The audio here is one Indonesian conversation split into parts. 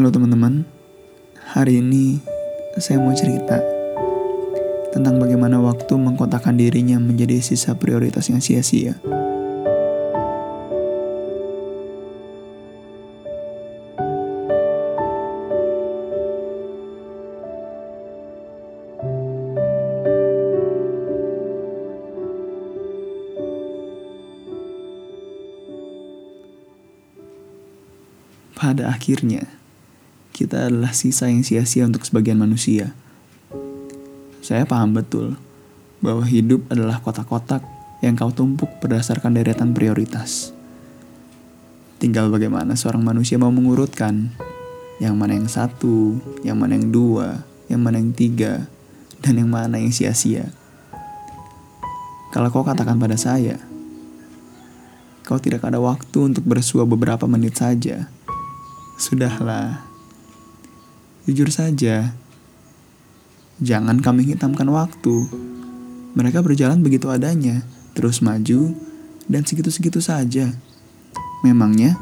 Halo teman-teman, hari ini saya mau cerita tentang bagaimana waktu mengkotakkan dirinya menjadi sisa prioritas yang sia-sia. Pada akhirnya, kita adalah sisa yang sia-sia untuk sebagian manusia. Saya paham betul bahwa hidup adalah kotak-kotak yang kau tumpuk berdasarkan deretan prioritas. Tinggal bagaimana seorang manusia mau mengurutkan yang mana yang satu, yang mana yang dua, yang mana yang tiga, dan yang mana yang sia-sia. Kalau kau katakan pada saya, kau tidak ada waktu untuk bersua beberapa menit saja. Sudahlah, jujur saja, jangan kami hitamkan waktu. Mereka berjalan begitu adanya, terus maju, dan segitu-segitu saja. Memangnya,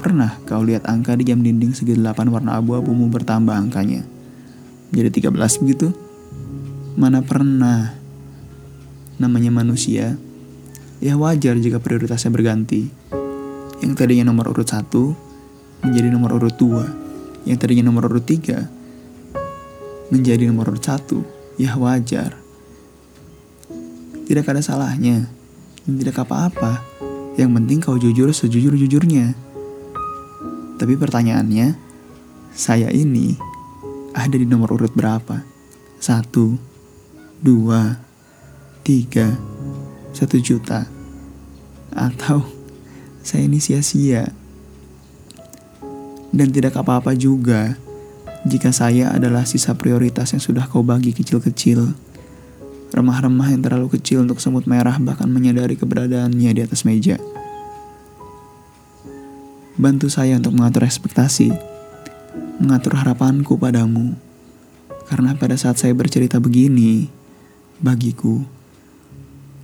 pernah kau lihat angka di jam dinding segi delapan warna abu-abumu bertambah angkanya? Jadi 13 begitu? Mana pernah? Namanya manusia, ya wajar jika prioritasnya berganti. Yang tadinya nomor urut satu menjadi nomor urut dua. Yang tadinya nomor urut tiga menjadi nomor urut satu. Ya wajar. Tidak ada salahnya. Tidak apa-apa. Yang penting kau jujur sejujur-jujurnya. Tapi pertanyaannya, saya ini ada di nomor urut berapa? Satu, dua, tiga, satu juta. Atau saya ini sia-sia. Dan tidak apa-apa juga jika saya adalah sisa prioritas yang sudah kau bagi kecil-kecil. Remah-remah yang terlalu kecil untuk semut merah bahkan menyadari keberadaannya di atas meja. Bantu saya untuk mengatur ekspektasi, mengatur harapanku padamu. Karena pada saat saya bercerita begini, bagiku,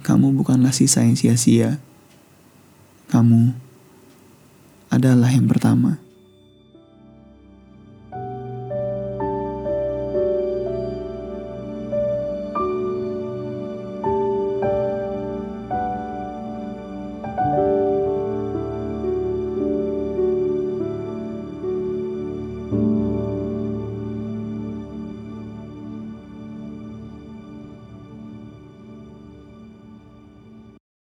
kamu bukanlah sisa yang sia-sia. Kamu adalah yang pertama.